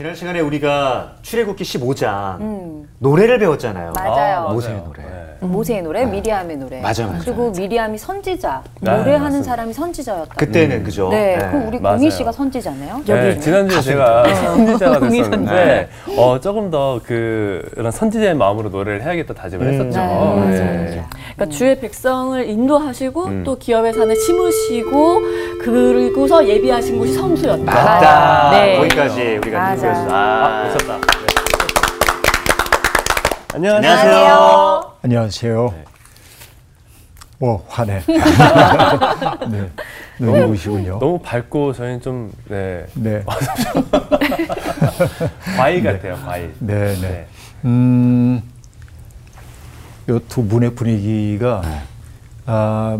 지난 시간에 우리가 출애굽기 15장 음. 노래를 배웠잖아요. 맞아요. 아, 모세의. 노래. 네. 모세의 노래, 미리암의 노래. 맞아요, 맞아요. 그리고 미리암이 선지자, 네, 노래하는 맞습니다. 사람이 선지자였다. 그때는 그죠? 네, 네. 그럼 우리 맞아요. 공희 씨가 선지자네요. 네, 여기는. 지난주에 제가 선지자가 공이 됐었는데 어, 조금 더 그런 선지자의 마음으로 노래를 해야겠다 다짐을 음. 했었죠. 네, 맞아요, 맞아요. 그러니까 주의 백성을 인도하시고 음. 또 기업의 산을 심으시고 그리고서 예비하신 곳이 성수였다. 맞다. 네. 거기까지 우리가 맞아. 아, 아, 오셨다. 네. 안녕하세요. 안녕하세요. 안녕하세요. 네. 오 화내. 네, 눈이시군요. 너무 밝고 저희는 좀 네, 네, 과일 같아요, 과일. 네, 네. 음, 요 두 분의 분위기가 아,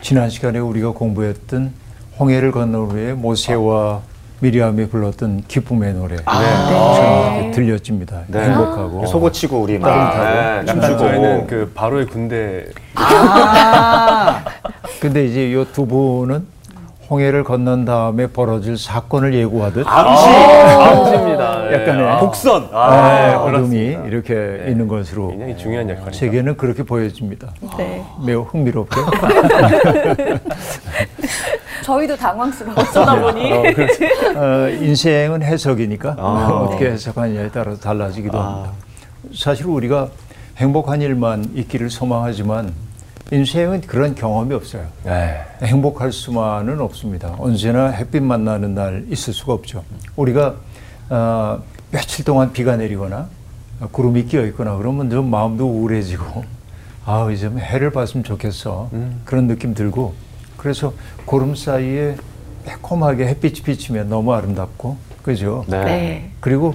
지난 시간에 우리가 공부했던 홍해를 건너 후에 모세와 미리암이 불렀던 기쁨의 노래. 아, 이렇게 들려집니다. 네. 행복하고. 속옷치고 우리 막. 네, 춤추고. 저희는 그 바로의 군대 아, 근데 이제 요두 분은 홍해를 건넌 다음에 벌어질 사건을 예고하듯 암시. 암시입니다. 네. 약간의 아, 복선. 네, 아, 어둠이 그렇습니다. 이렇게 네. 있는 것으로 굉장히 중요한 역할이죠. 세계는 그렇게 보여집니다. 네. 매우 흥미롭게. 저희도 당황스러워. 어쩌다 보니 어, 그렇죠. 어, 인생은 해석이니까 아. 어떻게 해석하느냐에 따라서 달라지기도 합니다. 사실 우리가 행복한 일만 있기를 소망하지만 인생은 그런 경험이 없어요. 네. 행복할 수만은 없습니다. 언제나 햇빛 만나는 날 있을 수가 없죠. 우리가 어, 며칠 동안 비가 내리거나 어, 구름이 끼어 있거나 그러면 좀 마음도 우울해지고 아 이제 좀 해를 봤으면 좋겠어 그런 느낌 들고 그래서 구름 사이에 매콤하게 햇빛이 비치면 너무 아름답고 그죠? 네. 네. 그리고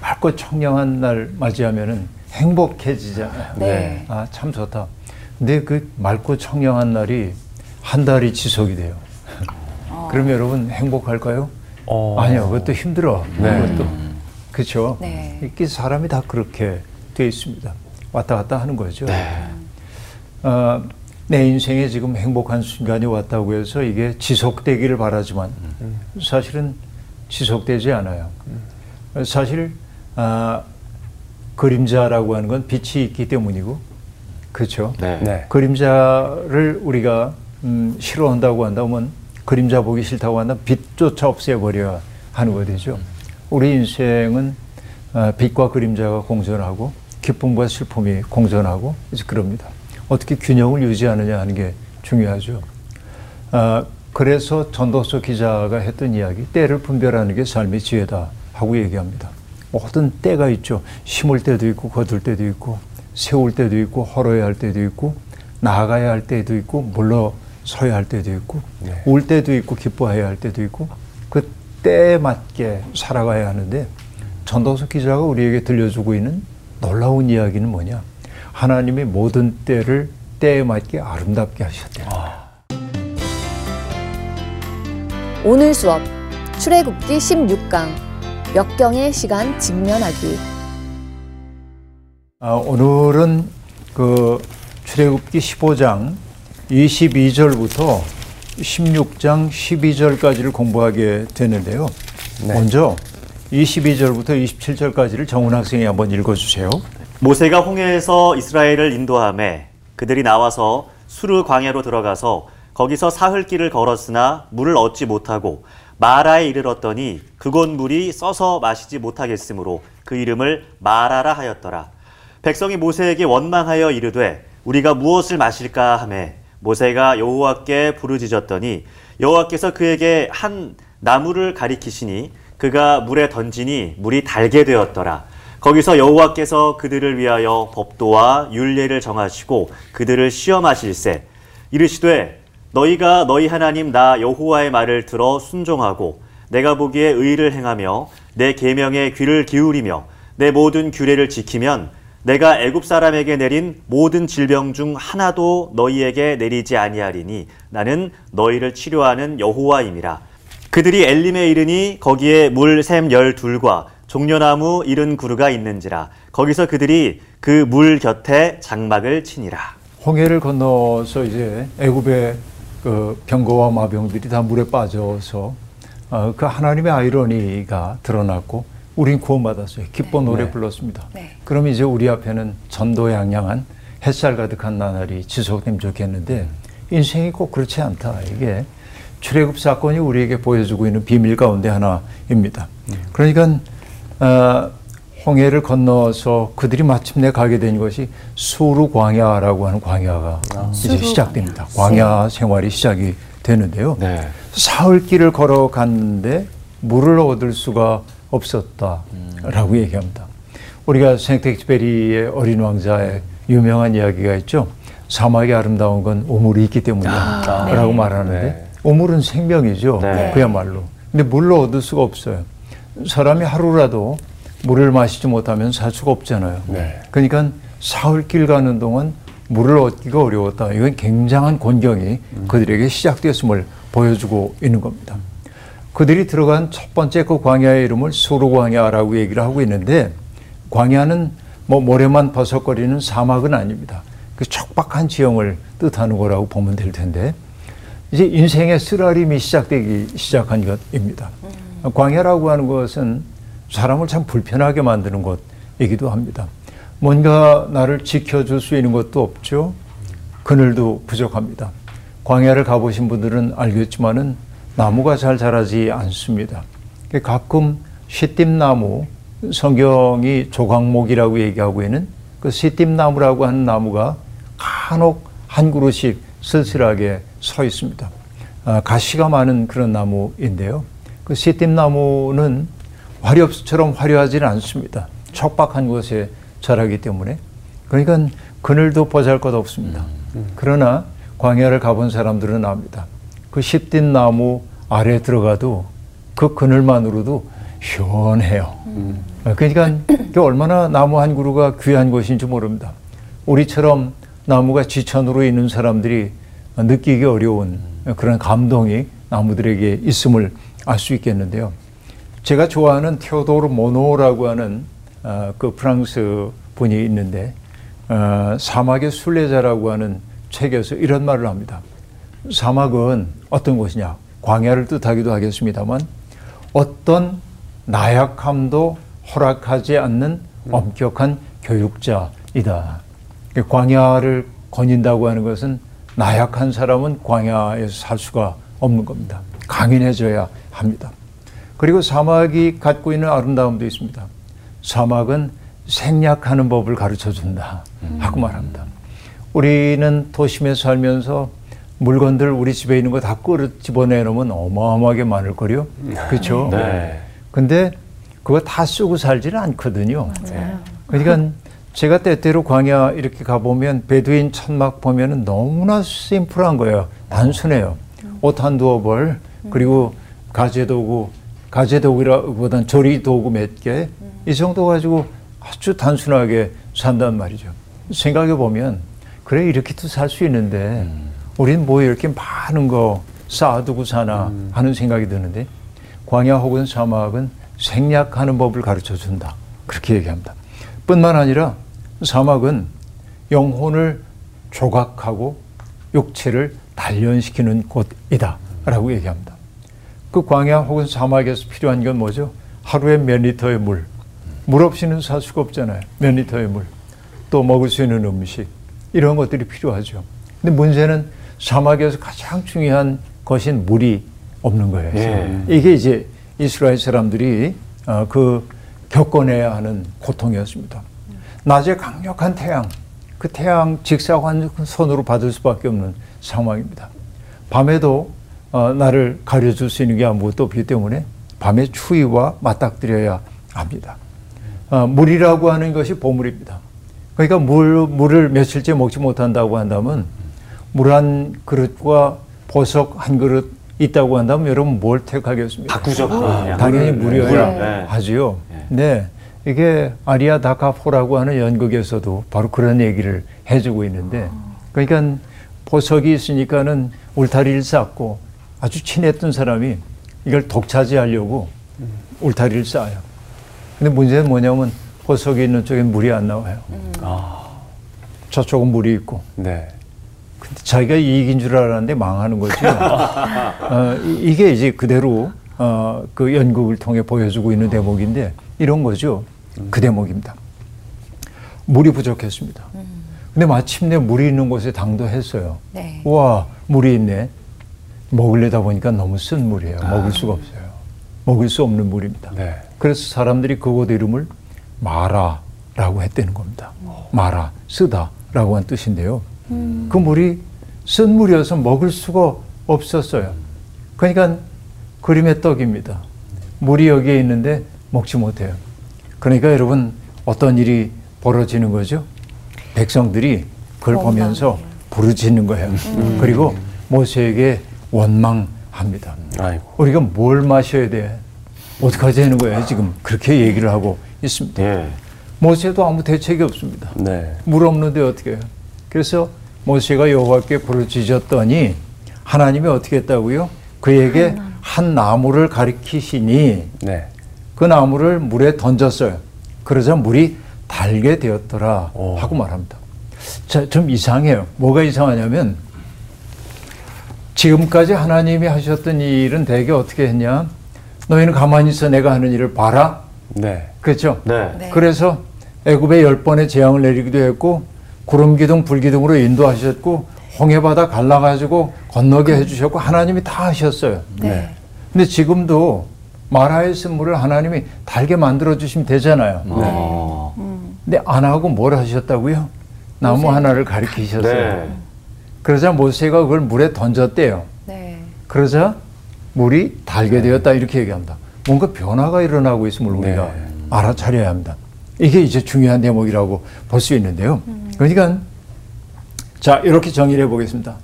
맑고 청량한 날 맞이하면은 행복해지잖아요. 네. 아, 참 좋다. 근데 그 맑고 청량한 날이 한 달이 지속이 돼요. 그럼 여러분 행복할까요? 어. 아니요, 그것도 힘들어. 네. 그것도. 그렇죠. 네. 이게 사람이 다 그렇게 돼 있습니다. 왔다 갔다 하는 거죠. 네. 어, 내 인생에 지금 행복한 순간이 왔다고 해서 이게 지속되기를 바라지만 사실은 지속되지 않아요. 사실 아, 그림자라고 하는 건 빛이 있기 때문이고 그렇죠. 네. 네. 그림자를 우리가 음, 싫어한다고 한다면 그림자 보기 싫다고 한다면 빛조차 없애버려야 하는 거죠. 우리 인생은 아, 빛과 그림자가 공존하고 기쁨과 슬픔이 공존하고 이제 그럽니다. 어떻게 균형을 유지하느냐 하는 게 중요하죠. 아, 그래서 전도서 기자가 했던 이야기, 때를 분별하는 게 삶의 지혜다 하고 얘기합니다. 모든 때가 있죠. 심을 때도 있고, 거둘 때도 있고, 세울 때도 있고, 헐어야 할 때도 있고, 나아가야 할 때도 있고, 물러서야 할 때도 있고, 네. 울 때도 있고, 기뻐해야 할 때도 있고, 그 때에 맞게 살아가야 하는데, 전도서 기자가 우리에게 들려주고 있는 놀라운 이야기는 뭐냐? 하나님이 모든 때를 때에 맞게 아름답게 하셨대요. 오늘 수업 출애굽기 16강 역경의 시간 직면하기 아, 오늘은 그 출애굽기 15장 22절부터 16장 12절까지를 공부하게 되는데요. 네. 먼저 22절부터 27절까지를 정훈 학생이 한번 읽어주세요. 모세가 홍해에서 이스라엘을 인도함에 그들이 나와서 수르 광야로 들어가서 거기서 사흘 길을 걸었으나 물을 얻지 못하고 마라에 이르렀더니 그곳 물이 써서 마시지 못하겠으므로 그 이름을 마라라 하였더라. 백성이 모세에게 원망하여 이르되 우리가 무엇을 마실까 하매 모세가 여호와께 부르짖었더니 여호와께서 그에게 한 나무를 가리키시니 그가 물에 던지니 물이 달게 되었더라. 거기서 여호와께서 그들을 위하여 법도와 율례를 정하시고 그들을 시험하실세 이르시되 너희가 너희 하나님 나 여호와의 말을 들어 순종하고 내가 보기에 의를 행하며 내 계명에 귀를 기울이며 내 모든 규례를 지키면 내가 애굽 사람에게 내린 모든 질병 중 하나도 너희에게 내리지 아니하리니 나는 너희를 치료하는 여호와임이라. 그들이 엘림에 이르니 거기에 물샘 열둘과 종려나무 이른 구루가 있는지라 거기서 그들이 그 물 곁에 장막을 치니라 홍해를 건너서 이제 애굽의 그 병거와 마병들이 다 물에 빠져서 어, 그 하나님의 아이러니가 드러났고 우린 구원받았어요. 기뻐 노래 네. 불렀습니다. 네. 그럼 이제 우리 앞에는 전도 양양한 햇살 가득한 나날이 지속되면 좋겠는데 인생이 꼭 그렇지 않다. 이게 출애굽 사건이 우리에게 보여주고 있는 비밀 가운데 하나입니다. 그러니까 어, 홍해를 건너서 그들이 마침내 가게 된 것이 수루 광야라고 하는 광야가 이제 수루 시작됩니다. 광야 생활이 시작이 되는데요. 네. 사흘길을 걸어갔는데 물을 얻을 수가 없었다라고 얘기합니다. 우리가 생텍쥐페리의 어린 왕자의 유명한 이야기가 있죠. 사막이 아름다운 건 우물이 있기 때문이다라고 말하는데 네. 우물은 생명이죠. 네. 그야말로. 근데 물을 얻을 수가 없어요. 사람이 하루라도 물을 마시지 못하면 살 수가 없잖아요. 네. 그러니까 사흘길 가는 동안 물을 얻기가 어려웠다. 이건 굉장한 곤경이 그들에게 시작되었음을 보여주고 있는 겁니다. 그들이 들어간 첫 번째 그 광야의 이름을 수루 광야라고 얘기를 하고 있는데 광야는 뭐 모래만 버석거리는 사막은 아닙니다. 그 척박한 지형을 뜻하는 거라고 보면 될 텐데 이제 인생의 쓰라림이 시작되기 시작한 것입니다. 광야라고 하는 것은 사람을 참 불편하게 만드는 것이기도 합니다. 뭔가 나를 지켜줄 수 있는 것도 없죠. 그늘도 부족합니다. 광야를 가보신 분들은 알겠지만은 나무가 잘 자라지 않습니다. 가끔 시띠나무, 성경이 조각목이라고 얘기하고 있는 그 시띠나무라고 하는 나무가 간혹 한 그루씩 쓸쓸하게 서 있습니다. 아, 가시가 많은 그런 나무인데요. 그 시띠나무는 화렵수처럼 화려하지는 않습니다. 척박한 곳에 자라기 때문에. 그러니까 그늘도 보잘 것 없습니다. 그러나 광야를 가본 사람들은 압니다. 그 십딘 나무 아래 들어가도 그 그늘만으로도 시원해요. 그러니까 그 얼마나 나무 한 그루가 귀한 것인지 모릅니다. 우리처럼 나무가 지천으로 있는 사람들이 느끼기 어려운 그런 감동이 나무들에게 있음을 알 수 있겠는데요. 제가 좋아하는 테오도르 모노라고 하는 어, 그 프랑스 분이 있는데 어, 사막의 순례자라고 하는 책에서 이런 말을 합니다. 사막은 어떤 곳이냐? 광야를 뜻하기도 하겠습니다만 어떤 나약함도 허락하지 않는 엄격한 교육자이다. 광야를 거닌다고 하는 것은 나약한 사람은 광야에서 살 수가 없는 겁니다. 강인해져야 합니다. 그리고 사막이 갖고 있는 아름다움도 있습니다. 사막은 생략하는 법을 가르쳐 준다 하고 말합니다. 우리는 도심에 살면서 물건들 우리 집에 있는 거다 끌어 집어내놓으면 어마어마하게 많을 거요. 그렇죠? 네. 근데 그거 다 쓰고 살지는 않거든요. 그러니까 제가 때때로 광야 이렇게 가보면 베두인 천막 보면은 너무나 심플한 거예요. 단순해요. 옷 한 두어 벌, 그리고 가재도구, 가재도구라보단 조리도구 몇 개, 이 정도 가지고 아주 단순하게 산단 말이죠. 생각해 보면, 그래, 이렇게도 살 수 있는데, 우린 뭐 이렇게 많은 거 쌓아두고 사나 하는 생각이 드는데, 광야 혹은 사막은 생략하는 법을 가르쳐 준다. 그렇게 얘기합니다. 뿐만 아니라 사막은 영혼을 조각하고 육체를 단련시키는 곳이다. 라고 얘기합니다. 그 광야 혹은 사막에서 필요한 건 뭐죠? 하루에 몇 리터의 물. 물 없이는 살 수가 없잖아요. 몇 리터의 물. 또 먹을 수 있는 음식. 이런 것들이 필요하죠. 근데 문제는 사막에서 가장 중요한 것인 물이 없는 거예요. 예. 이게 이제 이스라엘 사람들이 어, 그 겪어내야 하는 고통이었습니다. 낮에 강력한 태양, 그 태양 직사광선으로 받을 수밖에 없는 상황입니다. 밤에도 어, 나를 가려줄 수 있는 게 아무것도 없기 때문에 밤에 추위와 맞닥뜨려야 합니다. 어, 물이라고 하는 것이 보물입니다. 그러니까 물, 물을 며칠째 먹지 못한다고 한다면 물 한 그릇과 보석 한 그릇 있다고 한다면 여러분 뭘 택하겠습니까? 바꾸죠. 그냥. 당연히 물이어야 물, 네. 하지요. 네. 이게 아리아 다카포라고 하는 연극에서도 바로 그런 얘기를 해주고 있는데, 그러니까 보석이 있으니까는 울타리를 쌓고 아주 친했던 사람이 이걸 독차지하려고 울타리를 쌓아요. 근데 문제는 뭐냐면 보석이 있는 쪽엔 물이 안 나와요. 저쪽은 물이 있고. 네. 근데 자기가 이익인 줄 알았는데 망하는 거죠. 어, 이- 이게 이제 그대로 어, 그 연극을 통해 보여주고 있는 대목인데 이런 거죠. 그 대목입니다. 물이 부족했습니다. 근데 마침내 물이 있는 곳에 당도했어요. 네. 와 물이 있네. 먹으려다 보니까 너무 쓴 물이에요. 먹을 수가 없어요. 먹을 수 없는 물입니다. 네. 그래서 사람들이 그곳 이름을 마라라고 했다는 겁니다. 마라, 쓰다라고 한 뜻인데요. 그 물이 쓴 물이어서 먹을 수가 없었어요. 그러니까 그림의 떡입니다. 물이 여기에 있는데 먹지 못해요. 그러니까 여러분 어떤 일이 벌어지는 거죠? 백성들이 그걸 보면서 부르짖는 거예요. 그리고 모세에게 원망합니다. 아이고. 우리가 뭘 마셔야 돼? 어떡하지 하는 거예요, 지금. 그렇게 얘기를 하고 있습니다. 예. 모세도 아무 대책이 없습니다. 네. 물 없는데 어떻게 해요? 그래서 모세가 여호와께 부르짖었더니 하나님이 어떻게 했다고요? 그에게 한 나무를 가리키시니 네. 그 나무를 물에 던졌어요. 그러자 물이 달게 되었더라 오. 하고 말합니다. 자, 좀 이상해요. 뭐가 이상하냐면 지금까지 하나님이 하셨던 이 일은 대개 어떻게 했냐? 너희는 가만히 있어 내가 하는 일을 봐라. 네. 그렇죠? 네. 네. 그래서 애굽에 열 번의 재앙을 내리기도 했고 구름 기둥 불 기둥으로 인도하셨고 홍해 바다 갈라 가지고 건너게 해 주셨고 하나님이 다 하셨어요. 네. 근데 지금도 마라의 쓴물을 하나님이 달게 만들어 주시면 되잖아요. 어. 근데 안 하고 뭘 하셨다고요? 나무 하나를 가리키셨어요. 네. 그러자 모세가 그걸 물에 던졌대요. 네. 그러자 물이 달게 되었다 이렇게 얘기합니다. 뭔가 변화가 일어나고 있음을 우리가 네. 알아차려야 합니다. 이게 이제 중요한 대목이라고 볼 수 있는데요. 그러니까 자 이렇게 정의를 해보겠습니다.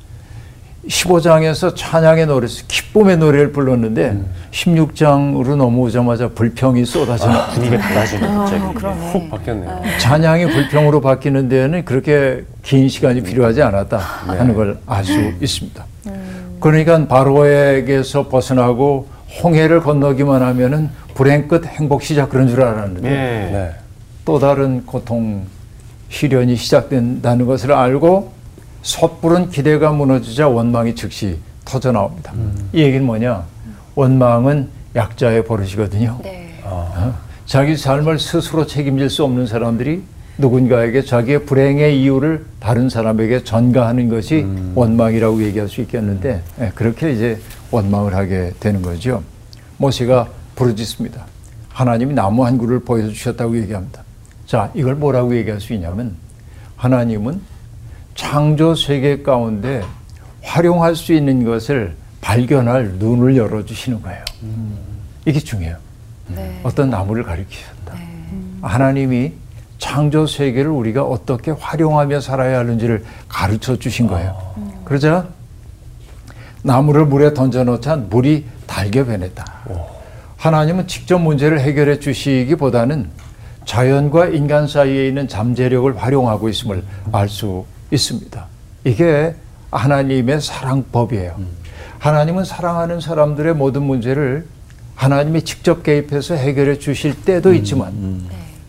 15장에서 찬양의 노래, 기쁨의 노래를 불렀는데 16장으로 넘어오자마자 불평이 쏟아지는 분위기가 달라지네, 갑자기. 어, 그러네. 훅 바뀌었네요. 찬양이 불평으로 바뀌는 데는 그렇게 긴 시간이 필요하지 않았다 하는 걸 알 수 있습니다. 그러니까 바로에게서 벗어나고 홍해를 건너기만 하면은 불행 끝 행복 시작 그런 줄 알았는데 예. 네. 또 다른 고통 시련이 시작된다는 것을 알고 섣부른 기대가 무너지자 원망이 즉시 터져 나옵니다. 이 얘기는 뭐냐? 원망은 약자의 버릇이거든요. 네. 어? 자기 삶을 스스로 책임질 수 없는 사람들이 누군가에게 자기의 불행의 이유를 다른 사람에게 전가하는 것이 원망이라고 얘기할 수 있겠는데 예, 그렇게 이제 원망을 하게 되는 거죠. 모세가 부르짖습니다. 하나님이 나무 한 그루를 보여주셨다고 얘기합니다. 자, 이걸 뭐라고 얘기할 수 있냐면 하나님은 창조 세계 가운데 활용할 수 있는 것을 발견할 눈을 열어주시는 거예요. 이게 중요해요. 네. 어떤 나무를 가리키셨다. 하나님이 창조 세계를 우리가 어떻게 활용하며 살아야 하는지를 가르쳐 주신 거예요. 그러자 나무를 물에 던져 놓자 물이 달게 변했다. 하나님은 직접 문제를 해결해 주시기보다는 자연과 인간 사이에 있는 잠재력을 활용하고 있음을 알 수 있습니다. 이게 하나님의 사랑법이에요. 하나님은 사랑하는 사람들의 모든 문제를 하나님이 직접 개입해서 해결해 주실 때도 있지만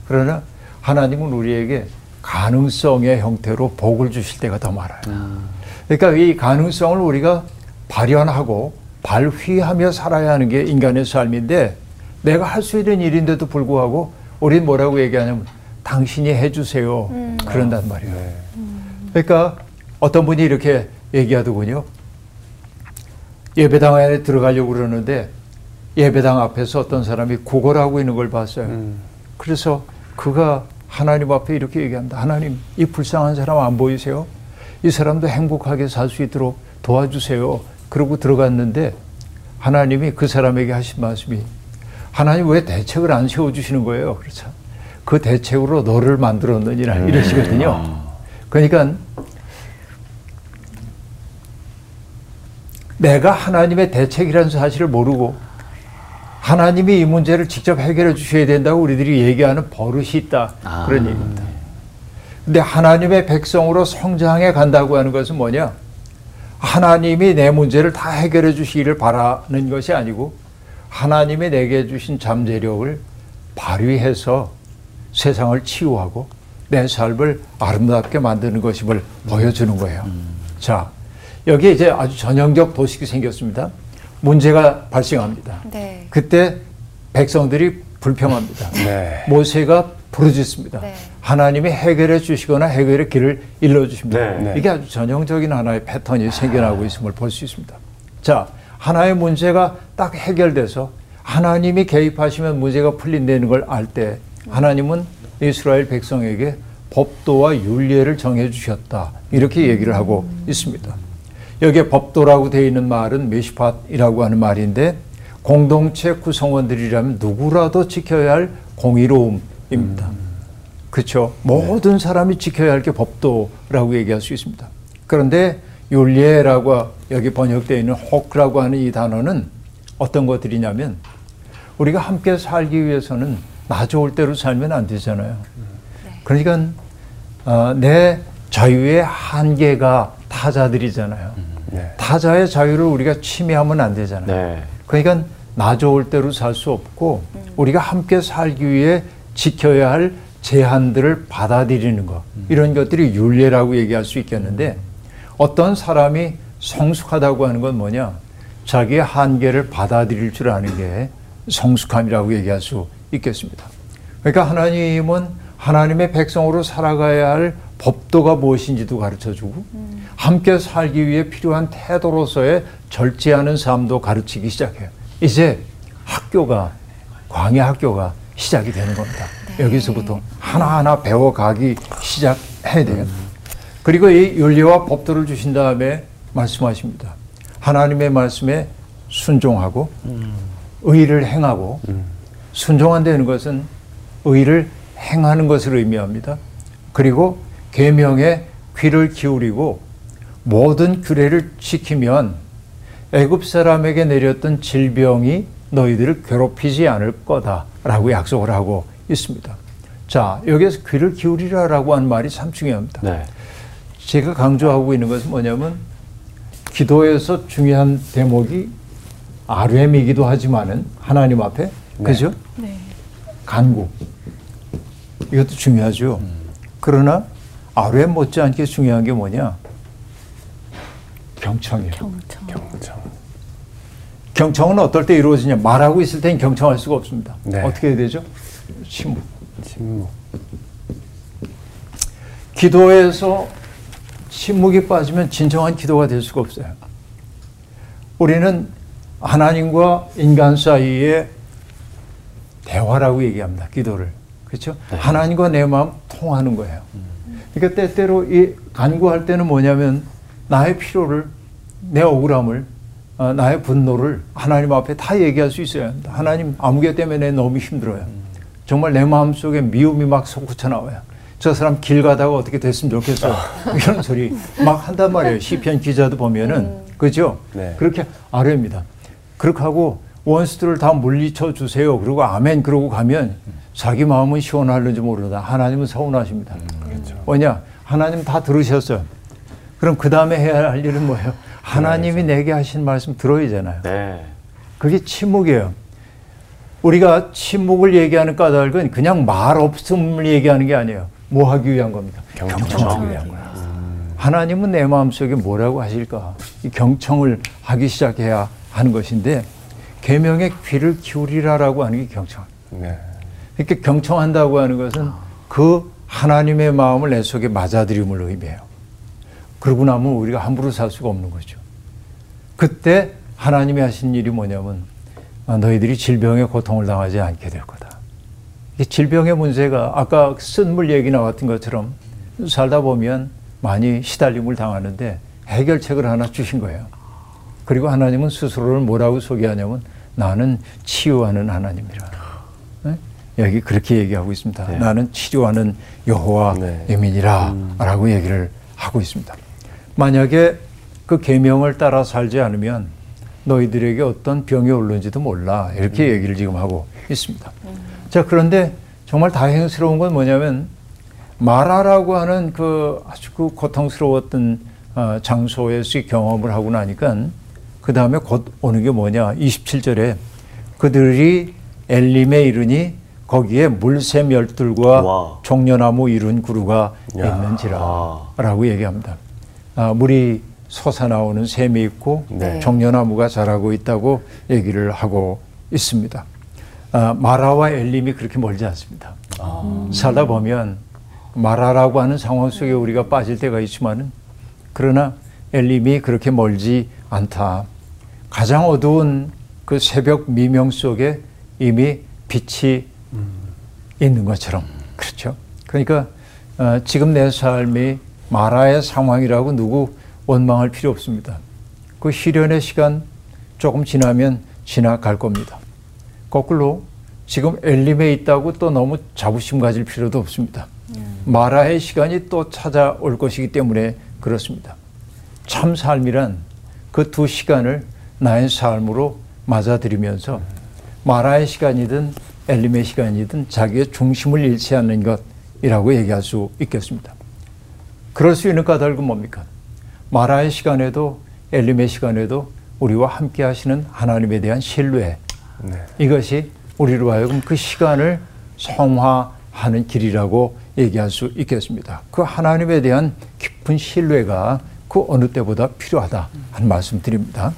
그러나 하나님은 우리에게 가능성의 형태로 복을 주실 때가 더 많아요. 그러니까 이 가능성을 우리가 발현하고 발휘하며 살아야 하는 게 인간의 삶인데 내가 할 수 있는 일인데도 불구하고 우린 뭐라고 얘기하냐면 당신이 해주세요. 그런단 말이에요. 그러니까 어떤 분이 이렇게 얘기하더군요. 예배당 안에 들어가려고 그러는데 예배당 앞에서 어떤 사람이 구걸하고 있는 걸 봤어요. 그래서 그가 하나님 앞에 이렇게 얘기합니다. 하나님, 이 불쌍한 사람 안 보이세요? 이 사람도 행복하게 살 수 있도록 도와주세요. 그러고 들어갔는데 하나님이 그 사람에게 하신 말씀이 하나님 왜 대책을 안 세워주시는 거예요? 그렇죠. 그 대책으로 너를 만들었느니라 이러시거든요. 그러니까 내가 하나님의 대책이라는 사실을 모르고 하나님이 이 문제를 직접 해결해 주셔야 된다고 우리들이 얘기하는 버릇이 있다. 아. 그런 얘기입니다. 근데 하나님의 백성으로 성장해 간다고 하는 것은 뭐냐? 하나님이 내 문제를 다 해결해 주시기를 바라는 것이 아니고 하나님이 내게 주신 잠재력을 발휘해서 세상을 치유하고 내 삶을 아름답게 만드는 것임을 보여주는 거예요. 자, 여기 이제 아주 전형적 도식이 생겼습니다. 문제가 발생합니다. 네. 그때 백성들이 불평합니다. 네. 모세가 부르짖습니다. 네. 하나님이 해결해 주시거나 해결의 길을 일러 주십니다. 네. 네. 이게 아주 전형적인 하나의 패턴이 생겨나고 있음을 볼 수 있습니다. 자, 하나의 문제가 딱 해결돼서 하나님이 개입하시면 문제가 풀린다는 걸 알 때 하나님은 이스라엘 백성에게 법도와 윤례를 정해 주셨다. 이렇게 얘기를 하고 있습니다. 여기에 법도라고 되어 있는 말은 메시팟이라고 하는 말인데 공동체 구성원들이라면 누구라도 지켜야 할 공의로움입니다. 그렇죠. 모든 사람이 지켜야 할 게 법도라고 얘기할 수 있습니다. 그런데 윤례라고 여기 번역되어 있는 호크라고 하는 이 단어는 어떤 것들이냐면 우리가 함께 살기 위해서는 나 좋을 대로 살면 안 되잖아요. 그러니까 어, 내 자유의 한계가 타자들이잖아요. 네. 타자의 자유를 우리가 침해하면 안 되잖아요. 네. 그러니까 나 좋을 대로 살 수 없고 우리가 함께 살기 위해 지켜야 할 제한들을 받아들이는 것 이런 것들이 윤례라고 얘기할 수 있겠는데 어떤 사람이 성숙하다고 하는 건 뭐냐 자기의 한계를 받아들일 줄 아는 게 성숙함이라고 얘기할 수 있겠습니다. 그러니까 하나님은 하나님의 백성으로 살아가야 할 법도가 무엇인지도 가르쳐 주고 함께 살기 위해 필요한 태도로서의 절제하는 삶도 가르치기 시작해요. 이제 학교가 광야 학교가 시작이 되는 겁니다. 여기서부터 하나하나 배워가기 시작해야 돼요. 그리고 이 윤리와 법도를 주신 다음에 말씀하십니다. 하나님의 말씀에 순종하고 의를 행하고 순종한다는 것은 의를 행하는 것을 의미합니다. 그리고 계명에 귀를 기울이고 모든 규례를 지키면 애굽 사람에게 내렸던 질병이 너희들을 괴롭히지 않을 거다라고 약속을 하고 있습니다. 자, 여기에서 귀를 기울이라라고 하는 말이 참 중요합니다. 네. 제가 강조하고 있는 것은 뭐냐면 기도에서 중요한 대목이 RM이기도 하지만은 하나님 앞에 그죠? 네. 간구 이것도 중요하죠. 그러나 RM 못지않게 중요한 게 뭐냐? 경청이에요. 경청. 경청. 경청은 어떨 때 이루어지냐? 말하고 있을 땐 경청할 수가 없습니다. 네. 어떻게 해야 되죠? 침묵. 침묵. 기도에서 침묵이 빠지면 진정한 기도가 될 수가 없어요. 우리는 하나님과 인간 사이에 대화라고 얘기합니다. 기도를. 그렇죠? 하나님과 내 마음 통하는 거예요. 그러니까 때때로 이 간구할 때는 뭐냐면 나의 필요를 내 억울함을 어, 나의 분노를 하나님 앞에 다 얘기할 수 있어야 합니다. 하나님 아무개 때문에 너무 힘들어요. 정말 내 마음속에 미움이 막 솟구쳐 나와요. 저 사람 길 가다가 어떻게 됐으면 좋겠어. 이런 소리 막 한단 말이에요. 시편 기자도 보면은 그죠? 네. 그렇게 아뢰입니다. 그렇게 하고 원수들을 다 물리쳐 주세요. 그리고 아멘 그러고 가면 자기 마음은 시원할는지 모르다. 하나님은 서운하십니다. 그렇죠. 뭐냐? 하나님 다 들으셨어요. 그럼 그 다음에 해야 할 일은 뭐예요? 하나님이 내게 하신 말씀 들어야잖아요. 네. 그게 침묵이에요. 우리가 침묵을 얘기하는 까닭은 그냥 말 없음을 얘기하는 게 아니에요. 뭐 하기 위한 겁니까? 경청하기 위한 거야. 하나님은 내 마음속에 뭐라고 하실까? 이 경청을 하기 시작해야 하는 것인데 계명의 귀를 기울이라라고 하는 게 경청. 네. 이렇게 경청한다고 하는 것은 그 하나님의 마음을 내 속에 맞아들임을 의미해요. 그러고 나면 우리가 함부로 살 수가 없는 거죠. 그때 하나님이 하신 일이 뭐냐면 아, 너희들이 질병의 고통을 당하지 않게 될 거다. 이 질병의 문제가 아까 쓴물 얘기 나왔던 것처럼 살다 보면 많이 시달림을 당하는데 해결책을 하나 주신 거예요. 그리고 하나님은 스스로를 뭐라고 소개하냐면 나는 치유하는 하나님이라. 네? 여기 그렇게 얘기하고 있습니다. 네. 나는 치료하는 여호와 네. 이민이라라고 얘기를 하고 있습니다. 만약에 그 계명을 따라 살지 않으면 너희들에게 어떤 병이 올는지도 몰라 이렇게 얘기를 지금 하고 있습니다. 자 그런데 정말 다행스러운 건 뭐냐면 마라라고 하는 그 아주 그 고통스러웠던 어, 장소에서 경험을 하고 나니까 그 다음에 곧 오는 게 뭐냐 27절에 그들이 엘림에 이르니 거기에 물샘 열둘과 와. 종려나무 이룬 구루가 야. 있는지라라고 얘기합니다. 아, 물이 솟아 나오는 샘이 있고 네. 종려나무가 자라고 있다고 얘기를 하고 있습니다. 아, 마라와 엘림이 그렇게 멀지 않습니다. 살다 보면 마라라고 하는 상황 속에 우리가 빠질 때가 있지만은 그러나 엘림이 그렇게 멀지 않다. 가장 어두운 그 새벽 미명 속에 이미 빛이 있는 것처럼 그렇죠. 그러니까 어, 지금 내 삶이 마라의 상황이라고 누구 원망할 필요 없습니다. 그 시련의 시간 조금 지나면 지나갈 겁니다. 거꾸로 지금 엘림에 있다고 또 너무 자부심 가질 필요도 없습니다. 마라의 시간이 또 찾아올 것이기 때문에 그렇습니다. 참 삶이란 그 두 시간을 나의 삶으로 맞아들이면서 마라의 시간이든 엘림의 시간이든 자기의 중심을 잃지 않는 것이라고 얘기할 수 있겠습니다. 그럴 수 있는 까닭은 뭡니까? 마라의 시간에도 엘림의 시간에도 우리와 함께 하시는 하나님에 대한 신뢰. 네. 이것이 우리로 하여금 그 시간을 성화하는 길이라고 얘기할 수 있겠습니다. 그 하나님에 대한 깊은 신뢰가 그 어느 때보다 필요하다 하는 말씀 드립니다.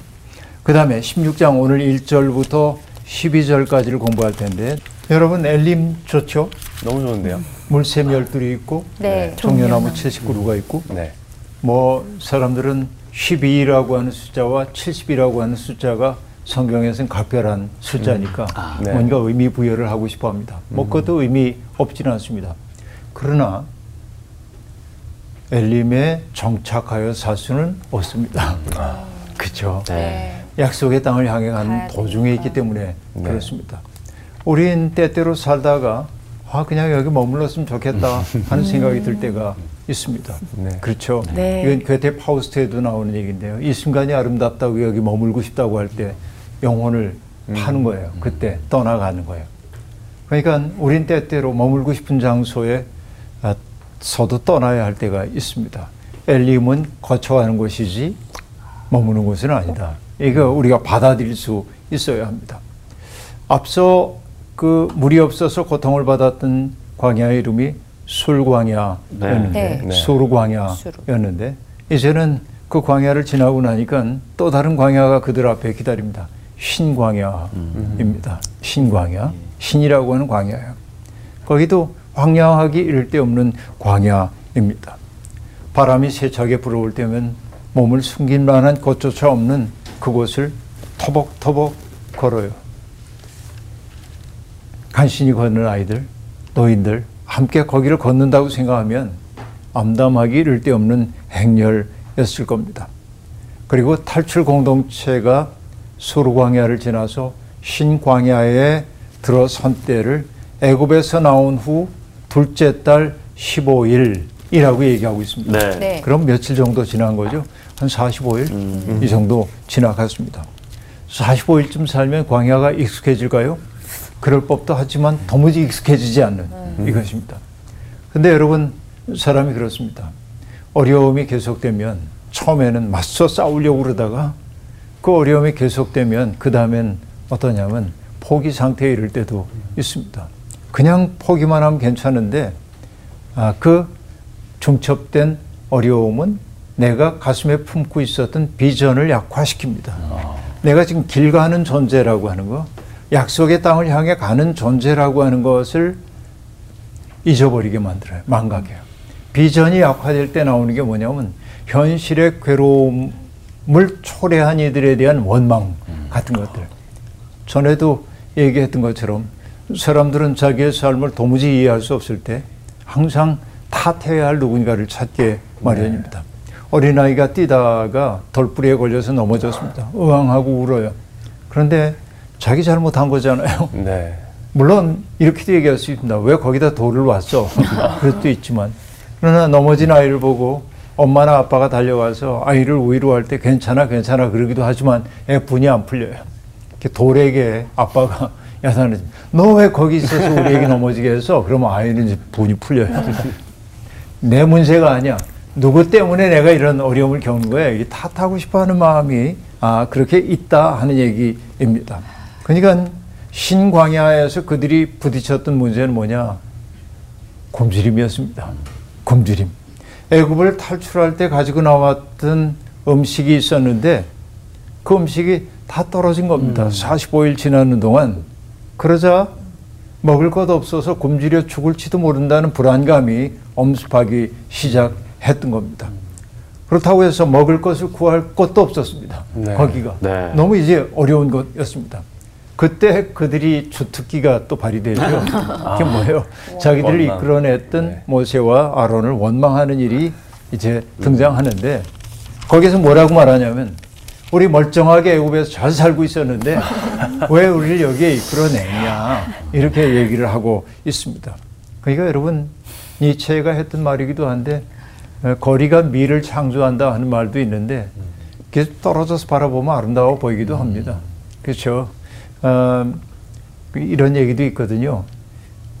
그 다음에 16장 오늘 1절부터 12절까지를 공부할 텐데 여러분 엘림 좋죠? 너무 좋은데요. 물샘 열둘이 있고 네. 종려나무 79루가 있고 네. 뭐 사람들은 12라고 하는 숫자와 70이라고 하는 숫자가 성경에서는 각별한 숫자니까 네. 뭔가 의미 부여를 하고 싶어 합니다. 뭐 그것도 의미 없지는 않습니다. 그러나 엘림에 정착하여 살 수는 없습니다. 그렇죠. 네. 약속의 땅을 향해 가는 도중에 있기 때문에 그렇습니다. 우린 때때로 살다가 아 그냥 여기 머물렀으면 좋겠다 하는 생각이 들 때가 있습니다. 네. 그렇죠. 네. 이건 괴테 파우스트에도 나오는 얘기인데요. 이 순간이 아름답다고 여기 머물고 싶다고 할 때 영혼을 파는 거예요. 그때 떠나가는 거예요. 그러니까 우린 때때로 머물고 싶은 장소에 아, 서도 떠나야 할 때가 있습니다. 엘림은 거쳐가는 곳이지 머무는 곳은 아니다. 이거 우리가 받아들일 수 있어야 합니다. 앞서 그 물이 없어서 고통을 받았던 광야의 이름이 술광야였는데 네. 네. 수르광야였는데 이제는 그 광야를 지나고 나니까 또 다른 광야가 그들 앞에 기다립니다. 신광야입니다. 신광야, 신이라고 하는 광야예요. 거기도 황량하기 이를 데 없는 광야입니다. 바람이 세차게 불어올 때면 몸을 숨길 만한 곳조차 없는 그곳을 터벅터벅 걸어요. 간신히 걷는 아이들, 노인들 함께 거기를 걷는다고 생각하면 암담하기 이를 데 없는 행렬이었을 겁니다. 그리고 탈출 공동체가 수르광야를 지나서 신광야에 들어선 때를 애굽에서 나온 후 둘째 달 15일이라고 얘기하고 있습니다. 네. 네. 그럼 며칠 정도 지난 거죠? 한 45일 이 정도 지나갔습니다. 45일쯤 살면 광야가 익숙해질까요? 그럴 법도 하지만 도무지 익숙해지지 않는 이것입니다. 근데 여러분 사람이 그렇습니다. 어려움이 계속되면 처음에는 맞서 싸우려고 그러다가 그 어려움이 계속되면 그 다음엔 어떠냐면 포기 상태에 이를 때도 있습니다. 그냥 포기만 하면 괜찮은데 아, 그 중첩된 어려움은 내가 가슴에 품고 있었던 비전을 약화시킵니다. 내가 지금 길 가는 존재라고 하는 거, 약속의 땅을 향해 가는 존재라고 하는 것을 잊어버리게 만들어요. 망각해요. 비전이 약화될 때 나오는 게 뭐냐면 현실의 괴로움을 초래한 이들에 대한 원망 같은 것들. 전에도 얘기했던 것처럼 사람들은 자기의 삶을 도무지 이해할 수 없을 때 항상 탓해야 할 누군가를 찾게 마련입니다. 어린아이가 뛰다가 덜뿌리에 걸려서 넘어졌습니다. 으앙하고 울어요. 그런데 자기 잘못한 거잖아요. 네. 물론 이렇게도 얘기할 수 있습니다. 왜 거기다 돌을 왔어? 그럴 수도 있지만 그러나 넘어진 아이를 보고 엄마나 아빠가 달려가서 아이를 위로할 때 괜찮아 괜찮아 그러기도 하지만 애 분이 안 풀려요. 돌에게 아빠가 야단을 너 왜 거기 있어서 우리 애기 넘어지게 했어? 그러면 아이는 이제 분이 풀려요. 내 문제가 아니야. 누구 때문에 내가 이런 어려움을 겪는 거야? 이게 탓하고 싶어하는 마음이 아 그렇게 있다 하는 얘기입니다. 그러니까 신광야에서 그들이 부딪혔던 문제는 뭐냐? 굶주림이었습니다. 굶주림. 애굽을 탈출할 때 가지고 나왔던 음식이 있었는데 그 음식이 다 떨어진 겁니다. 45일 지나는 동안 그러자 먹을 것 없어서 굶주려 죽을지도 모른다는 불안감이 엄습하기 시작 했던 겁니다. 그렇다고 해서 먹을 것을 구할 곳도 없었습니다. 네. 거기가 네. 너무 이제 어려운 곳이었습니다. 그때 그들이 주특기가 또 발휘되죠. 그게 뭐예요? 자기들을 원망. 이끌어냈던 네. 모세와 아론을 원망하는 일이 이제 등장하는데 거기서 뭐라고 말하냐면 우리 멀쩡하게 애굽에서 잘 살고 있었는데 왜 우리를 여기에 이끌어냈냐 이렇게 얘기를 하고 있습니다. 그러니까 여러분 니체가 했던 말이기도 한데 어, 거리가 미를 창조한다 하는 말도 있는데 그게 떨어져서 바라보면 아름다워 보이기도 합니다. 그렇죠. 어, 이런 얘기도 있거든요.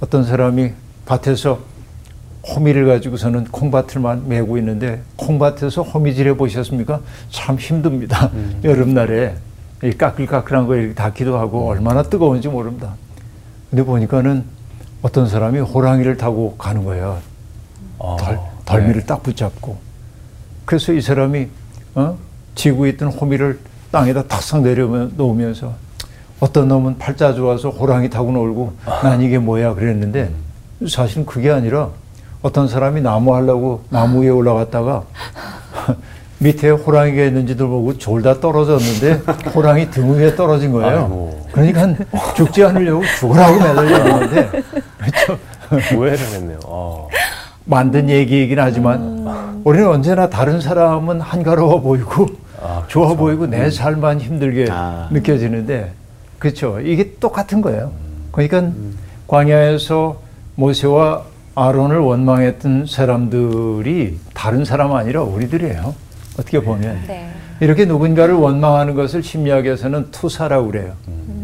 어떤 사람이 밭에서 호미를 가지고서는 콩밭을만 메고 있는데 콩밭에서 호미질 해 보셨습니까? 참 힘듭니다. 여름날에 이 까끌까끌한 거 닿기도 하고 얼마나 뜨거운지 모릅니다. 근데 보니까는 어떤 사람이 호랑이를 타고 가는 거예요. 아, 덜, 덜미를 네. 딱 붙잡고. 그래서 이 사람이 어? 지고 있던 호미를 땅에다 탁상 내려놓으면서 어떤 놈은 팔자 좋아서 호랑이 타고 놀고 난 이게 뭐야 그랬는데 사실은 그게 아니라 어떤 사람이 나무 하려고 나무 위에 올라갔다가 밑에 호랑이가 있는지도 모르고 졸다 떨어졌는데 호랑이 등 위에 떨어진 거예요. 아이고. 그러니까 죽지 않으려고 죽으라고 매달렸는데 그렇죠. 오해를 했네요. 아. 만든 얘기이긴 하지만 우리는 언제나 다른 사람은 한가로워 보이고 아, 좋아 그렇죠. 보이고 내 삶만 힘들게 아. 느껴지는데 그렇죠. 이게 똑같은 거예요. 그러니까 광야에서 모세와 아론을 원망했던 사람들이 다른 사람 아니라 우리들이에요. 어떻게 보면 네. 이렇게 누군가를 원망하는 것을 심리학에서는 투사라고 그래요.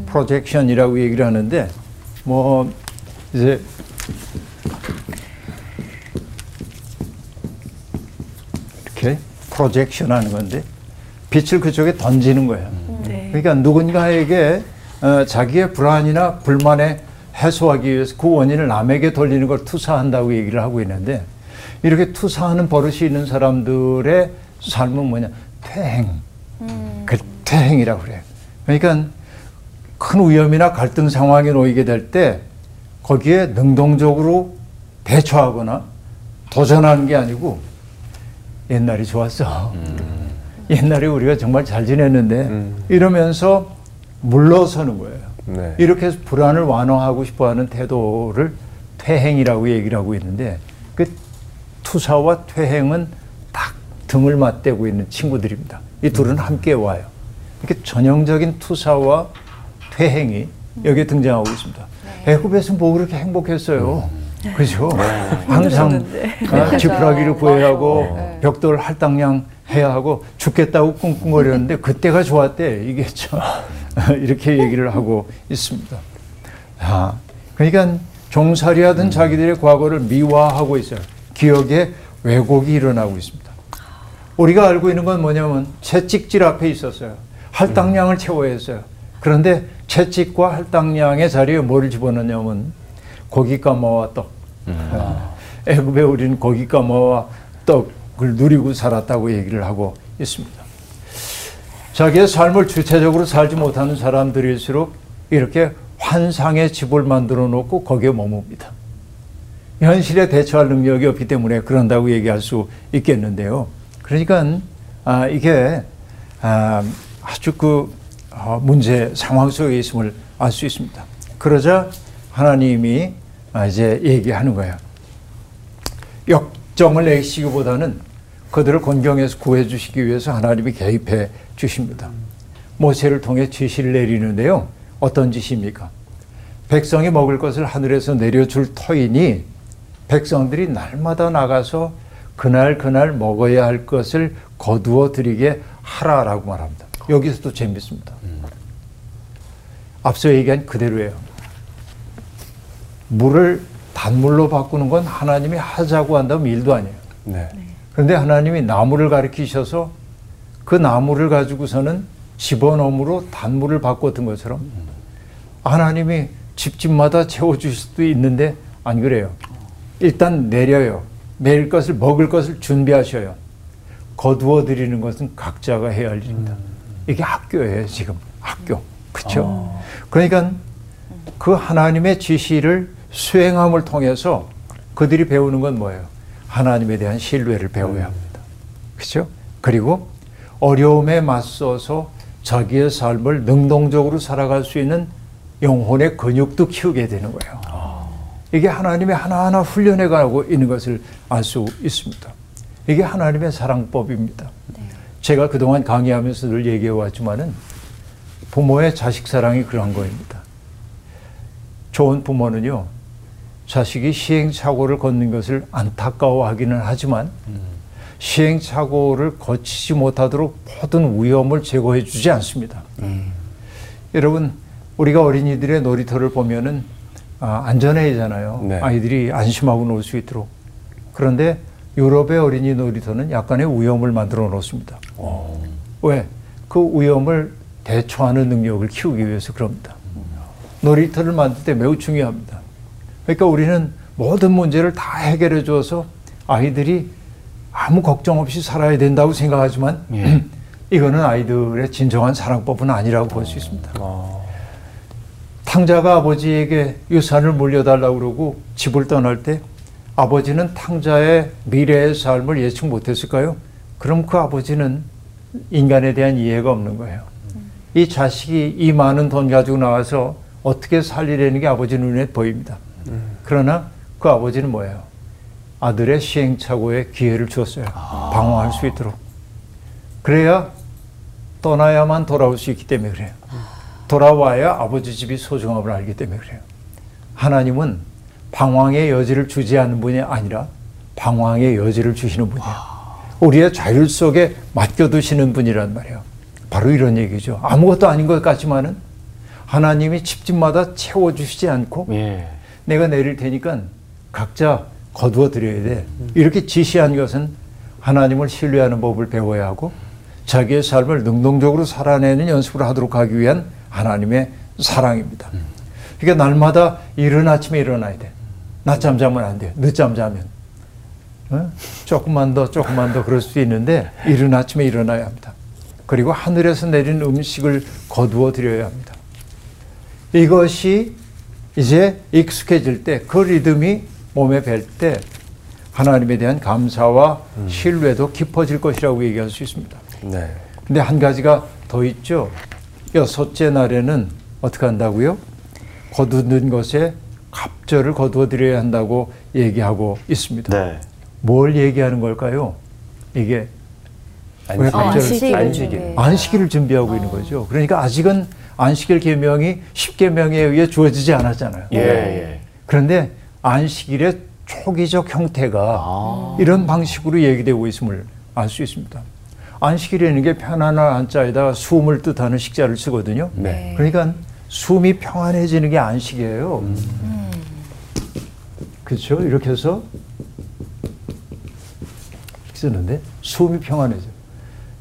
프로젝션이라고 얘기를 하는데 뭐 이제 이렇게 프로젝션 하는 건데 빛을 그쪽에 던지는 거예요. 네. 그러니까 누군가에게 어, 자기의 불안이나 불만에 해소하기 위해서 그 원인을 남에게 돌리는 걸 투사한다고 얘기를 하고 있는데 이렇게 투사하는 버릇이 있는 사람들의 삶은 뭐냐? 퇴행. 그 퇴행이라고 그래요. 그러니까 큰 위험이나 갈등 상황에 놓이게 될 때 거기에 능동적으로 대처하거나 도전하는 게 아니고 옛날이 좋았어 옛날에 우리가 정말 잘 지냈는데 음. 이러면서 물러서는 거예요 네. 이렇게 해서 불안을 완화하고 싶어하는 태도를 퇴행이라고 얘기를 하고 있는데 그 투사와 퇴행은 딱 등을 맞대고 있는 친구들입니다. 이 둘은 함께 와요. 이렇게 전형적인 투사와 퇴행이 여기에 등장하고 있습니다. 애굽에서 뭐 그렇게 행복했어요. 그죠? 항상 아, 지푸라기를 구해야 하고 네. 벽돌 할당량 해야 하고 죽겠다고 꿍꿍거렸는데 그때가 좋았대. 이게 참 이렇게 얘기를 하고 있습니다. 아, 그러니까 종살이하던 자기들의 과거를 미화하고 있어요. 기억에 왜곡이 일어나고 있습니다. 우리가 알고 있는 건 뭐냐면 채찍질 앞에 있었어요. 할당량을 채워야 했어요. 그런데 채찍과 할당량의 자리에 뭐를 집어넣냐면 고기 까마와 떡. 아, 애굽에 우리는 고기 까마와 떡을 누리고 살았다고 얘기를 하고 있습니다. 자기의 삶을 주체적으로 살지 못하는 사람들일수록 이렇게 환상의 집을 만들어 놓고 거기에 머뭅니다. 현실에 대처할 능력이 없기 때문에 그런다고 얘기할 수 있겠는데요. 그러니까 아, 이게 아, 아주 그 어, 문제 상황 속에 있음을 알 수 있습니다. 그러자 하나님이 아, 이제 얘기하는 거예요. 역정을 내시기보다는 그들을 곤경에서 구해 주시기 위해서 하나님이 개입해 주십니다. 모세를 통해 지시를 내리는데요. 어떤 지시입니까? 백성이 먹을 것을 하늘에서 내려줄 터이니 백성들이 날마다 나가서 그날 그날 먹어야 할 것을 거두어 드리게 하라라고 말합니다. 여기서도 재밌습니다. 앞서 얘기한 그대로예요. 물을 단물로 바꾸는 건 하나님이 하자고 한다면 일도 아니에요. 네. 그런데 하나님이 나무를 가리키셔서 그 나무를 가지고서는 집어넣음으로 단물을 바꿨던 것처럼 하나님이 집집마다 채워주실 수도 있는데 안 그래요. 일단 내려요. 내릴 것을 먹을 것을 준비하셔요. 거두어 드리는 것은 각자가 해야 할 일입니다. 이게 학교예요, 지금. 학교. 그렇죠? 그러니까 그 하나님의 지시를 수행함을 통해서 그들이 배우는 건 뭐예요? 하나님에 대한 신뢰를 배워야 합니다. 그렇죠? 그리고 어려움에 맞서서 자기의 삶을 능동적으로 살아갈 수 있는 영혼의 근육도 키우게 되는 거예요. 이게 하나님의 하나하나 훈련해 가고 있는 것을 알 수 있습니다. 이게 하나님의 사랑법입니다. 제가 그동안 강의하면서 늘 얘기해 왔지만은 부모의 자식 사랑이 그런 거입니다. 좋은 부모는요, 자식이 시행착오를 걷는 것을 안타까워하기는 하지만 시행착오를 거치지 못하도록 모든 위험을 제거해 주지 않습니다. 여러분, 우리가 어린이들의 놀이터를 보면은 아, 안전해야잖아요. 네. 아이들이 안심하고 놀 수 있도록. 그런데 유럽의 어린이 놀이터는 약간의 위험을 만들어 놓습니다. 왜? 그 위험을 대처하는 능력을 키우기 위해서 그럽니다. 놀이터를 만들 때 매우 중요합니다. 그러니까 우리는 모든 문제를 다 해결해 줘서 아이들이 아무 걱정 없이 살아야 된다고 생각하지만 이거는 아이들의 진정한 사랑법은 아니라고 볼 수 있습니다. 탕자가 아버지에게 유산을 물려달라고 그러고 집을 떠날 때 아버지는 탕자의 미래의 삶을 예측 못했을까요? 그럼 그 아버지는 인간에 대한 이해가 없는 거예요. 이 자식이 이 많은 돈 가지고 나와서 어떻게 살리려는 게 아버지 눈에 보입니다. 그러나 그 아버지는 뭐예요? 아들의 시행착오에 기회를 주었어요. 방어할 수 있도록. 그래야 떠나야만 돌아올 수 있기 때문에 그래요. 돌아와야 아버지 집이 소중함을 알기 때문에 그래요. 하나님은 방황의 여지를 주지 않는 분이 아니라 방황의 여지를 주시는 분이에요. 우리의 자율 속에 맡겨두시는 분이란 말이에요. 바로 이런 얘기죠. 아무것도 아닌 것 같지만은 하나님이 집집마다 채워주시지 않고 예. 내가 내릴 테니까 각자 거두어 드려야 돼. 이렇게 지시한 것은 하나님을 신뢰하는 법을 배워야 하고 자기의 삶을 능동적으로 살아내는 연습을 하도록 하기 위한 하나님의 사랑입니다. 그러니까 날마다 이른 아침에 일어나야 돼. 낮잠 자면 안 돼. 늦잠 자면. 어? 조금만 더, 조금만 더 그럴 수도 있는데 이른 아침에 일어나야 합니다. 그리고 하늘에서 내린 음식을 거두어 드려야 합니다. 이것이 이제 익숙해질 때 그 리듬이 몸에 뵐 때 하나님에 대한 감사와 신뢰도 깊어질 것이라고 얘기할 수 있습니다. 네. 근데 한 가지가 더 있죠. 여섯째 날에는 어떻게 한다고요? 거두는 것에 갑절을 거두어 드려야 한다고 얘기하고 있습니다. 네. 뭘 얘기하는 걸까요? 이게 왜 갑절을 안식일. 안식일을 준비하고 있는 거죠. 그러니까 아직은 안식일 계명이 10계명에 의해 주어지지 않았잖아요. 예, 예. 그런데 안식일의 초기적 형태가 이런 방식으로 얘기되고 있음을 알 수 있습니다. 안식일이라는 게 편안한 한자에다가 숨을 뜻하는 식자를 쓰거든요. 네. 그러니까 숨이 평안해지는 게 안식이에요. 그렇죠? 이렇게 해서 쓰는데 숨이 평안해져.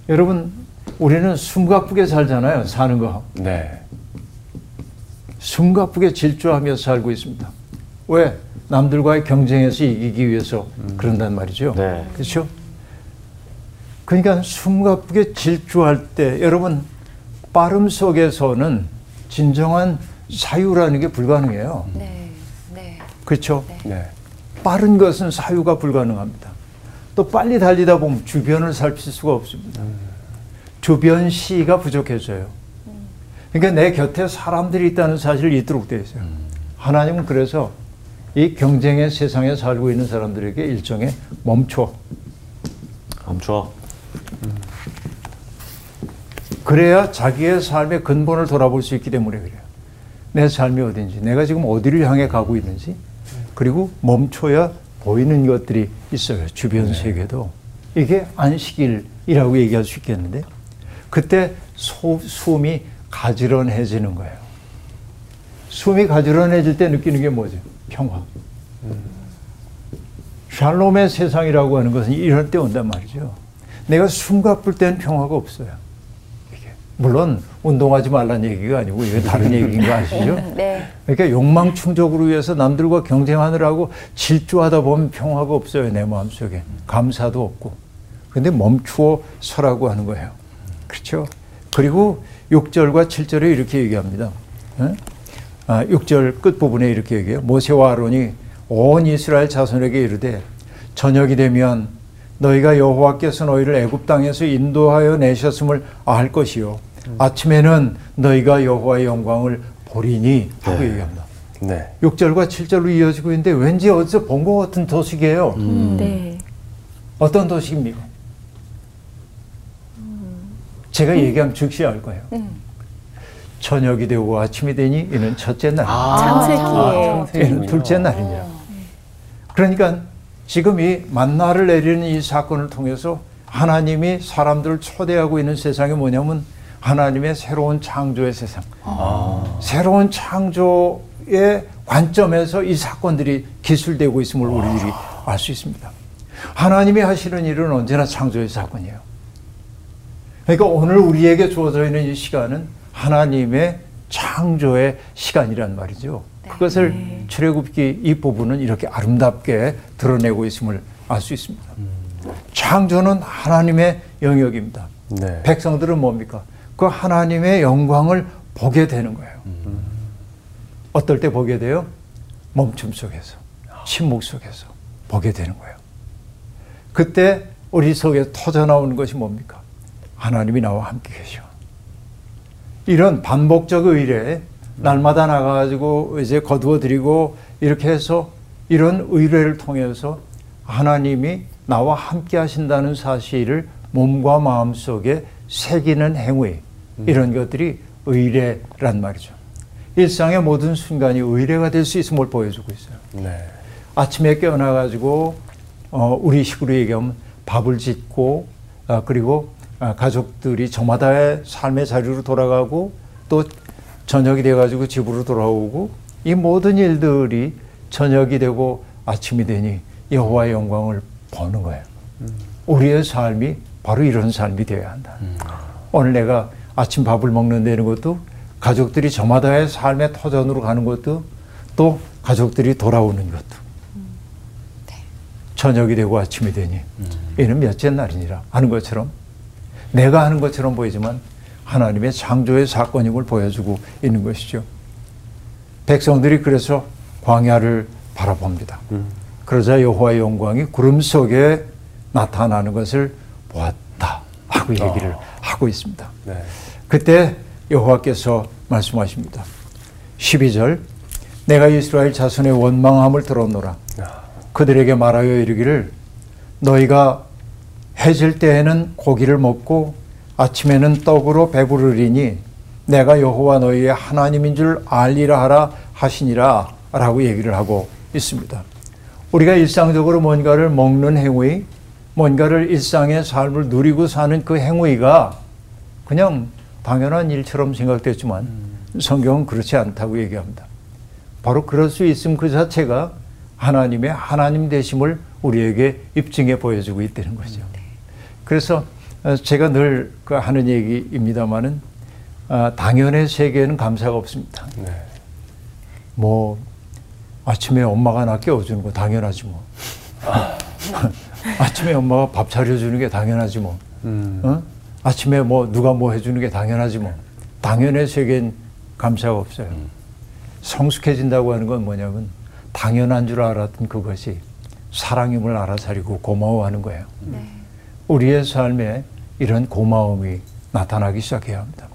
여러분 우리는 숨가쁘게 살잖아요. 사는 거. 네. 숨가쁘게 질주하며 살고 있습니다. 왜? 남들과의 경쟁에서 이기기 위해서 그런단 말이죠. 네. 그렇죠? 그러니까 숨가쁘게 질주할 때 여러분 빠름 속에서는 진정한 사유라는 게 불가능해요. 네. 네. 그렇죠? 네. 빠른 것은 사유가 불가능합니다. 또 빨리 달리다 보면 주변을 살필 수가 없습니다. 주변 시가 부족해져요. 그러니까 내 곁에 사람들이 있다는 사실을 잊도록 되어 있어요. 하나님은 그래서 이 경쟁의 세상에 살고 있는 사람들에게 일종의 멈춰. 멈춰. 그래야 자기의 삶의 근본을 돌아볼 수 있기 때문에 그래요. 내 삶이 어딘지, 내가 지금 어디를 향해 가고 있는지, 그리고 멈춰야 보이는 것들이 있어요. 주변 세계도. 이게 안식일이라고 얘기할 수 있겠는데, 그때 소, 숨이 가지런해지는 거예요. 숨이 가지런해질 때 느끼는 게 뭐죠? 평화. 샬롬의 세상이라고 하는 것은 이럴 때 온단 말이죠. 내가 숨 가쁠 때는 평화가 없어요. 물론 운동하지 말라는 얘기가 아니고 이게 다른 얘기인 거 아시죠? 네. 그러니까 욕망 충족으로 위해서 남들과 경쟁하느라고 질주하다 보면 평화가 없어요 내 마음속에 감사도 없고 근데 멈추어 서라고 하는 거예요 그렇죠 그리고 6절과 7절에 이렇게 얘기합니다 어? 아, 6절 끝부분에 이렇게 얘기해요. 모세와 아론이 온 이스라엘 자손에게 이르되 저녁이 되면 너희가 여호와께서 너희를 애굽 땅에서 인도하여 내셨음을 알 것이요 아침에는 너희가 여호와의 영광을 보리니 하고 얘기합니다. 네. 6절과 7절로 이어지고 있는데 왠지 어디서 본 것 같은 도식이에요. 네. 어떤 도식입니까? 제가 얘기하면 즉시 알 거예요. 저녁이 되고 아침이 되니 이는 첫째 날. 창세기에 얘는 둘째 날이냐. 그러니까 지금 이 만나를 내리는 이 사건을 통해서 하나님이 사람들을 초대하고 있는 세상이 뭐냐면 하나님의 새로운 창조의 세상. 새로운 창조의 관점에서 이 사건들이 기술되고 있음을 우리들이 알 수 있습니다. 하나님이 하시는 일은 언제나 창조의 사건이에요. 그러니까 오늘 우리에게 주어져 있는 이 시간은 하나님의 창조의 시간이란 말이죠. 그것을 출애굽기 이 부분은 이렇게 아름답게 드러내고 있음을 알 수 있습니다. 창조는 하나님의 영역입니다. 네. 백성들은 뭡니까? 그 하나님의 영광을 보게 되는 거예요. 어떨 때 보게 돼요? 멈춤 속에서, 침묵 속에서 보게 되는 거예요. 그때 우리 속에 터져 나오는 것이 뭡니까? 하나님이 나와 함께 계셔. 이런 반복적 의뢰, 날마다 나가가지고 이제 거두어 드리고 이렇게 해서 이런 의뢰를 통해서 하나님이 나와 함께 하신다는 사실을 몸과 마음 속에 새기는 행위, 이런 것들이 의뢰란 말이죠. 일상의 모든 순간이 의뢰가 될 수 있음을 보여주고 있어요. 네. 아침에 깨어나가지고 어, 우리 식으로 얘기하면 밥을 짓고 아, 그리고 아, 가족들이 저마다의 삶의 자리로 돌아가고 또 저녁이 돼가지고 집으로 돌아오고 이 모든 일들이 저녁이 되고 아침이 되니 여호와의 영광을 보는 거예요. 우리의 삶이 바로 이런 삶이 되어야 한다. 오늘 내가 아침 밥을 먹는다는 것도 가족들이 저마다의 삶의 터전으로 가는 것도 또 가족들이 돌아오는 것도 저녁이 되고 아침이 되니 이는 몇째 날이니라 하는 것처럼 내가 하는 것처럼 보이지만 하나님의 창조의 사건임을 보여주고 있는 것이죠. 백성들이 그래서 광야를 바라봅니다. 그러자 여호와의 영광이 구름 속에 나타나는 것을 보았다 하고 얘기를 하고 있습니다. 네. 그때 여호와께서 말씀하십니다. 12절 내가 이스라엘 자손의 원망함을 들었노라. 그들에게 말하여 이르기를 너희가 해질 때에는 고기를 먹고 아침에는 떡으로 배부르리니 내가 여호와 너희의 하나님인 줄 알리라 하라 하시니라 라고 얘기를 하고 있습니다. 우리가 일상적으로 뭔가를 먹는 행위, 뭔가를 일상의 삶을 누리고 사는 그 행위가 그냥 당연한 일처럼 생각됐지만 성경은 그렇지 않다고 얘기합니다. 바로 그럴 수 있음 그 자체가 하나님의 하나님 되심을 우리에게 입증해 보여주고 있다는 거죠. 그래서 어, 제가 늘그 하는 얘기입니다만은 아, 당연의 세계에는 감사가 없습니다. 네. 뭐 아침에 엄마가 나 깨워주는 거 당연하지 뭐. 아침에 엄마가 밥 차려주는 게 당연하지 뭐. 음. 어? 아침에 뭐 누가 뭐 해주는 게 당연하지 뭐. 당연의 세계엔 감사가 없어요. 성숙해진다고 하는 건 뭐냐면 당연한 줄 알았던 그것이 사랑임을 알아차리고 고마워하는 거예요. 우리의 삶에 이런 고마움이 나타나기 시작해야 합니다.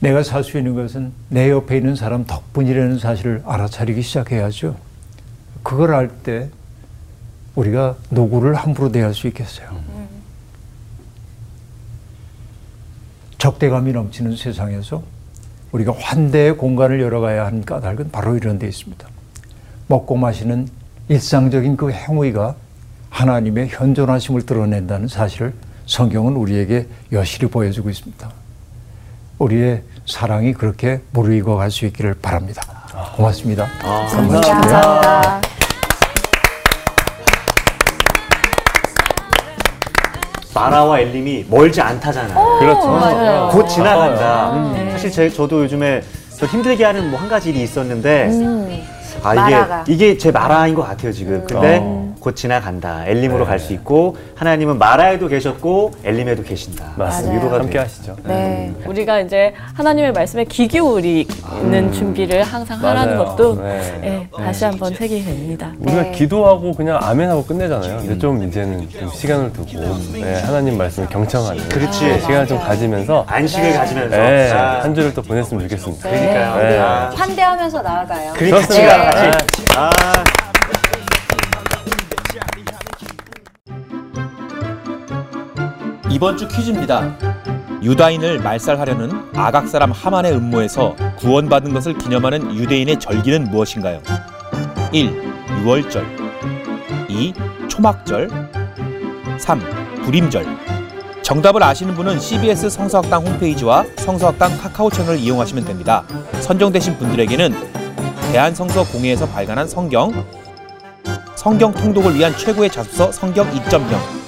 내가 살 수 있는 것은 내 옆에 있는 사람 덕분이라는 사실을 알아차리기 시작해야죠. 그걸 알 때 우리가 누구를 함부로 대할 수 있겠어요. 적대감이 넘치는 세상에서 우리가 환대의 공간을 열어가야 하는 까닭은 바로 이런 데 있습니다. 먹고 마시는 일상적인 그 행위가 하나님의 현존하심을 드러낸다는 사실을 성경은 우리에게 여실히 보여주고 있습니다. 우리의 사랑이 그렇게 무르익어 갈 수 있기를 바랍니다. 고맙습니다. 감사합니다. 마라와 엘림이 멀지 않다잖아요. 그렇죠. 맞아요. 곧 지나간다. 사실 제, 저도 요즘에 저 힘들게 하는 뭐 한 가지 일이 있었는데 아 이게 마라가. 이게 제 마라인 것 같아요 지금. 근데 곧 지나간다. 엘림으로 갈수 있고 하나님은 마라에도 계셨고 엘림에도 계신다. 맞습니다. 위로가 함께 돼요. 하시죠. 네. 우리가 이제 하나님의 말씀에 귀 기울이는 준비를 항상 하라는 맞아요. 것도 네. 예, 다시 한번 새기게 됩니다. 우리가 네. 기도하고 그냥 아멘하고 끝내잖아요. 근데 좀 이제는 좀 시간을 두고 네, 하나님 말씀을 경청하는 그렇지. 네, 시간을 좀 가지면서 안식을 가지면서 네, 아, 한 주를 또 보냈으면 좋겠습니다. 그러니까요. 네. 아, 환대하면서 나아가요. 그렇습니다. 네. 아. 이번 주 퀴즈입니다. 유다인을 말살하려는 아각 사람 하만의 음모에서 구원받은 것을 기념하는 유대인의 절기는 무엇인가요? 1. 유월절 2. 초막절 3. 불임절 정답을 아시는 분은 CBS 성서학당 홈페이지와 성서학당 카카오 채널을 이용하시면 됩니다. 선정되신 분들에게는 대한성서공회에서 발간한 성경, 성경 통독을 위한 최고의 자습서 성경 2.0